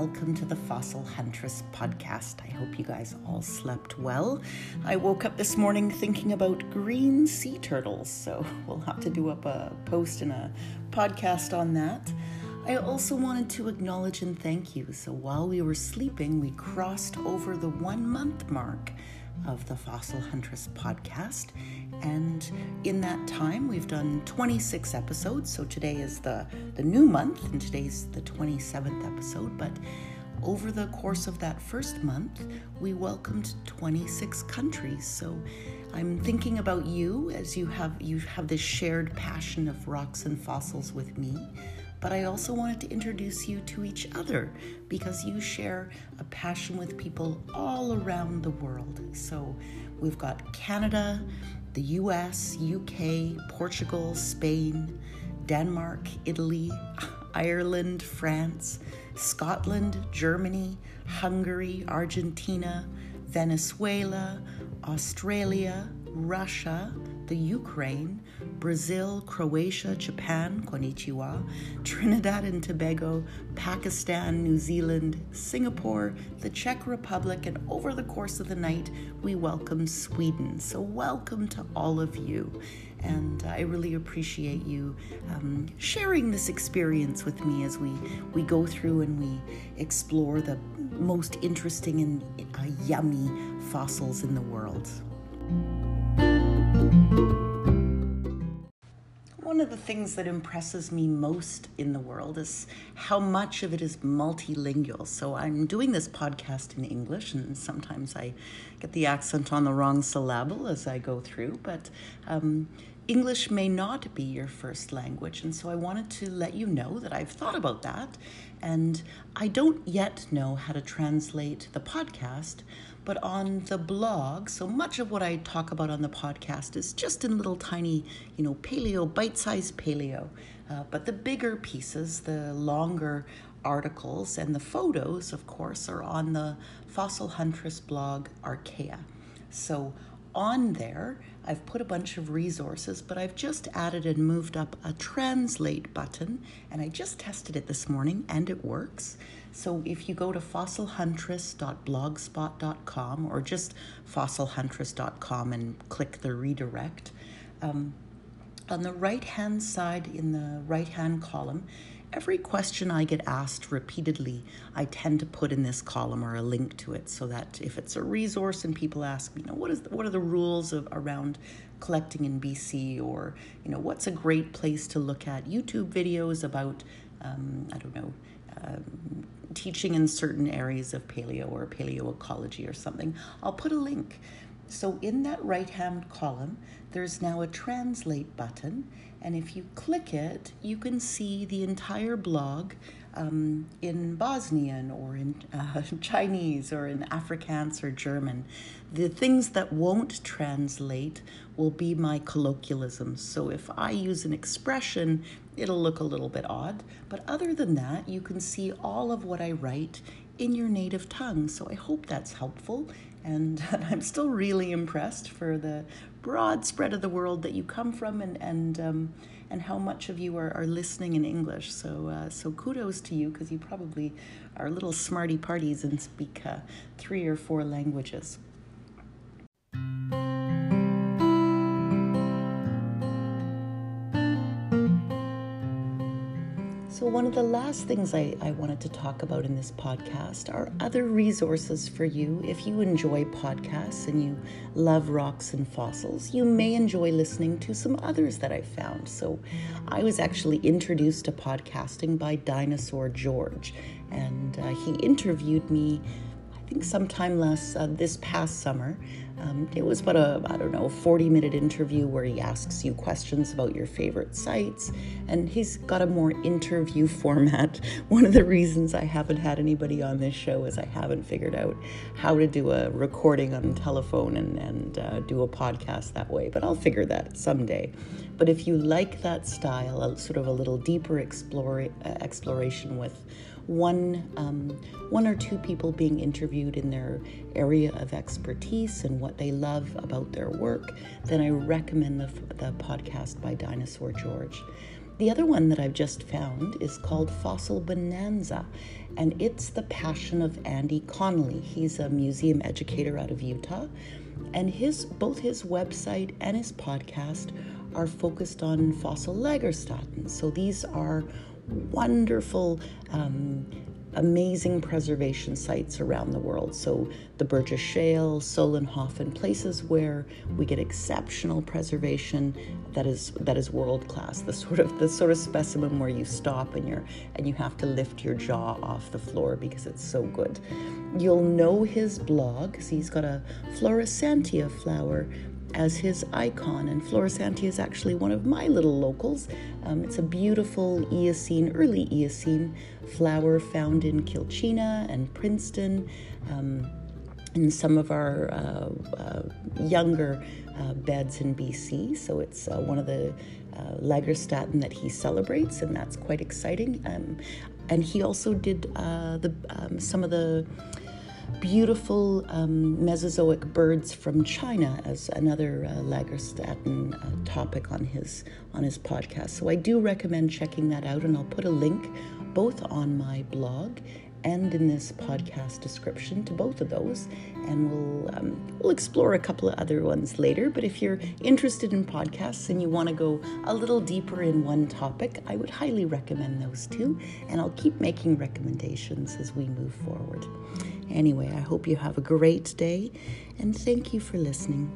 welcome to the Fossil Huntress podcast. I hope you guys all slept well. I woke up this morning thinking about green sea turtles, so we'll have to do up a post and a podcast on that. I also wanted to acknowledge and thank you. So while we were sleeping, we crossed over the one month mark of the Fossil Huntress podcast. And in that time, we've done 26 episodes. So today is the, the new month, and today's the 27th episode. But over the course of that first month, we welcomed 26 countries. So I'm thinking about you as you have you have this shared passion of rocks and fossils with me but I also wanted to introduce you to each other because you share a passion with people all around the world. So we've got Canada, the US, UK, Portugal, Spain, Denmark, Italy, Ireland, France, Scotland, Germany, Hungary, Argentina, Venezuela, Australia, Russia, the Ukraine, Brazil, Croatia, Japan, konnichiwa, Trinidad and Tobago, Pakistan, New Zealand, Singapore, the Czech Republic, and over the course of the night, we welcome Sweden. So, welcome to all of you. And I really appreciate you um, sharing this experience with me as we, we go through and we explore the most interesting and uh, yummy fossils in the world. One of the things that impresses me most in the world is how much of it is multilingual. So I'm doing this podcast in English, and sometimes I get the accent on the wrong syllable as I go through, but um, English may not be your first language. And so I wanted to let you know that I've thought about that, and I don't yet know how to translate the podcast but on the blog, so much of what I talk about on the podcast is just in little tiny, you know, paleo, bite sized paleo. Uh, but the bigger pieces, the longer articles, and the photos, of course, are on the Fossil Huntress blog Archaea. So on there, I've put a bunch of resources, but I've just added and moved up a translate button, and I just tested it this morning and it works. So if you go to fossilhuntress.blogspot.com or just fossilhuntress.com and click the redirect, um, on the right hand side in the right hand column, every question I get asked repeatedly, I tend to put in this column or a link to it so that if it's a resource and people ask me, you know, what is the, what are the rules of around collecting in BC or, you know, what's a great place to look at YouTube videos about, um, I don't know, um, teaching in certain areas of paleo or paleoecology or something, I'll put a link. So in that right hand column, there's now a translate button. And if you click it, you can see the entire blog um, in Bosnian or in uh, Chinese or in Afrikaans or German. The things that won't translate will be my colloquialisms. So if I use an expression, it'll look a little bit odd. But other than that, you can see all of what I write in your native tongue. So I hope that's helpful. And I'm still really impressed for the broad spread of the world that you come from and, and um, and how much of you are, are listening in English. So, uh, so kudos to you because you probably are little smarty parties and speak uh, three or four languages. So, one of the last things I, I, wanted to talk about in this podcast are other resources for you. If you enjoy podcasts and you love rocks and fossils, you may enjoy listening to some others that I've found. So, I was actually introduced to podcasting by Dinosaur George, and uh, he interviewed me I think sometime last uh, this past summer. Um, it was about a I don't know 40 minute interview where he asks you questions about your favorite sites, and he's got a more interview format. One of the reasons I haven't had anybody on this show is I haven't figured out how to do a recording on telephone and and uh, do a podcast that way, but I'll figure that someday. But if you like that style, a, sort of a little deeper explore, uh, exploration with one um, one or two people being interviewed in their area of expertise and what they love about their work, then I recommend the, the podcast by Dinosaur George. The other one that I've just found is called Fossil Bonanza, and it's the passion of Andy Connolly. He's a museum educator out of Utah, and his both his website and his podcast are focused on fossil lagerstätten. So these are wonderful um, amazing preservation sites around the world. So the Burgess Shale, Solnhofen, places where we get exceptional preservation that is that is world class. The sort of the sort of specimen where you stop and you're and you have to lift your jaw off the floor because it's so good. You'll know his blog because he's got a Florissantia flower as his icon. And Florissantia is actually one of my little locals. Um, it's a beautiful Eocene, early Eocene flower found in Quilchena and Princeton. Um, in some of our uh, uh, younger uh, beds in BC. So it's uh, one of the uh, Lagerstätten that he celebrates, and that's quite exciting. Um, and he also did uh, the um, some of the beautiful um, Mesozoic birds from China as another uh, Lagerstätten uh, topic on his on his podcast. So I do recommend checking that out, and I'll put a link both on my blog and in this podcast description to both of those, and we'll um, we'll explore a couple of other ones later. But if you're interested in podcasts and you want to go a little deeper in one topic, I would highly recommend those two, and I'll keep making recommendations as we move forward. Anyway, I hope you have a great day and thank you for listening.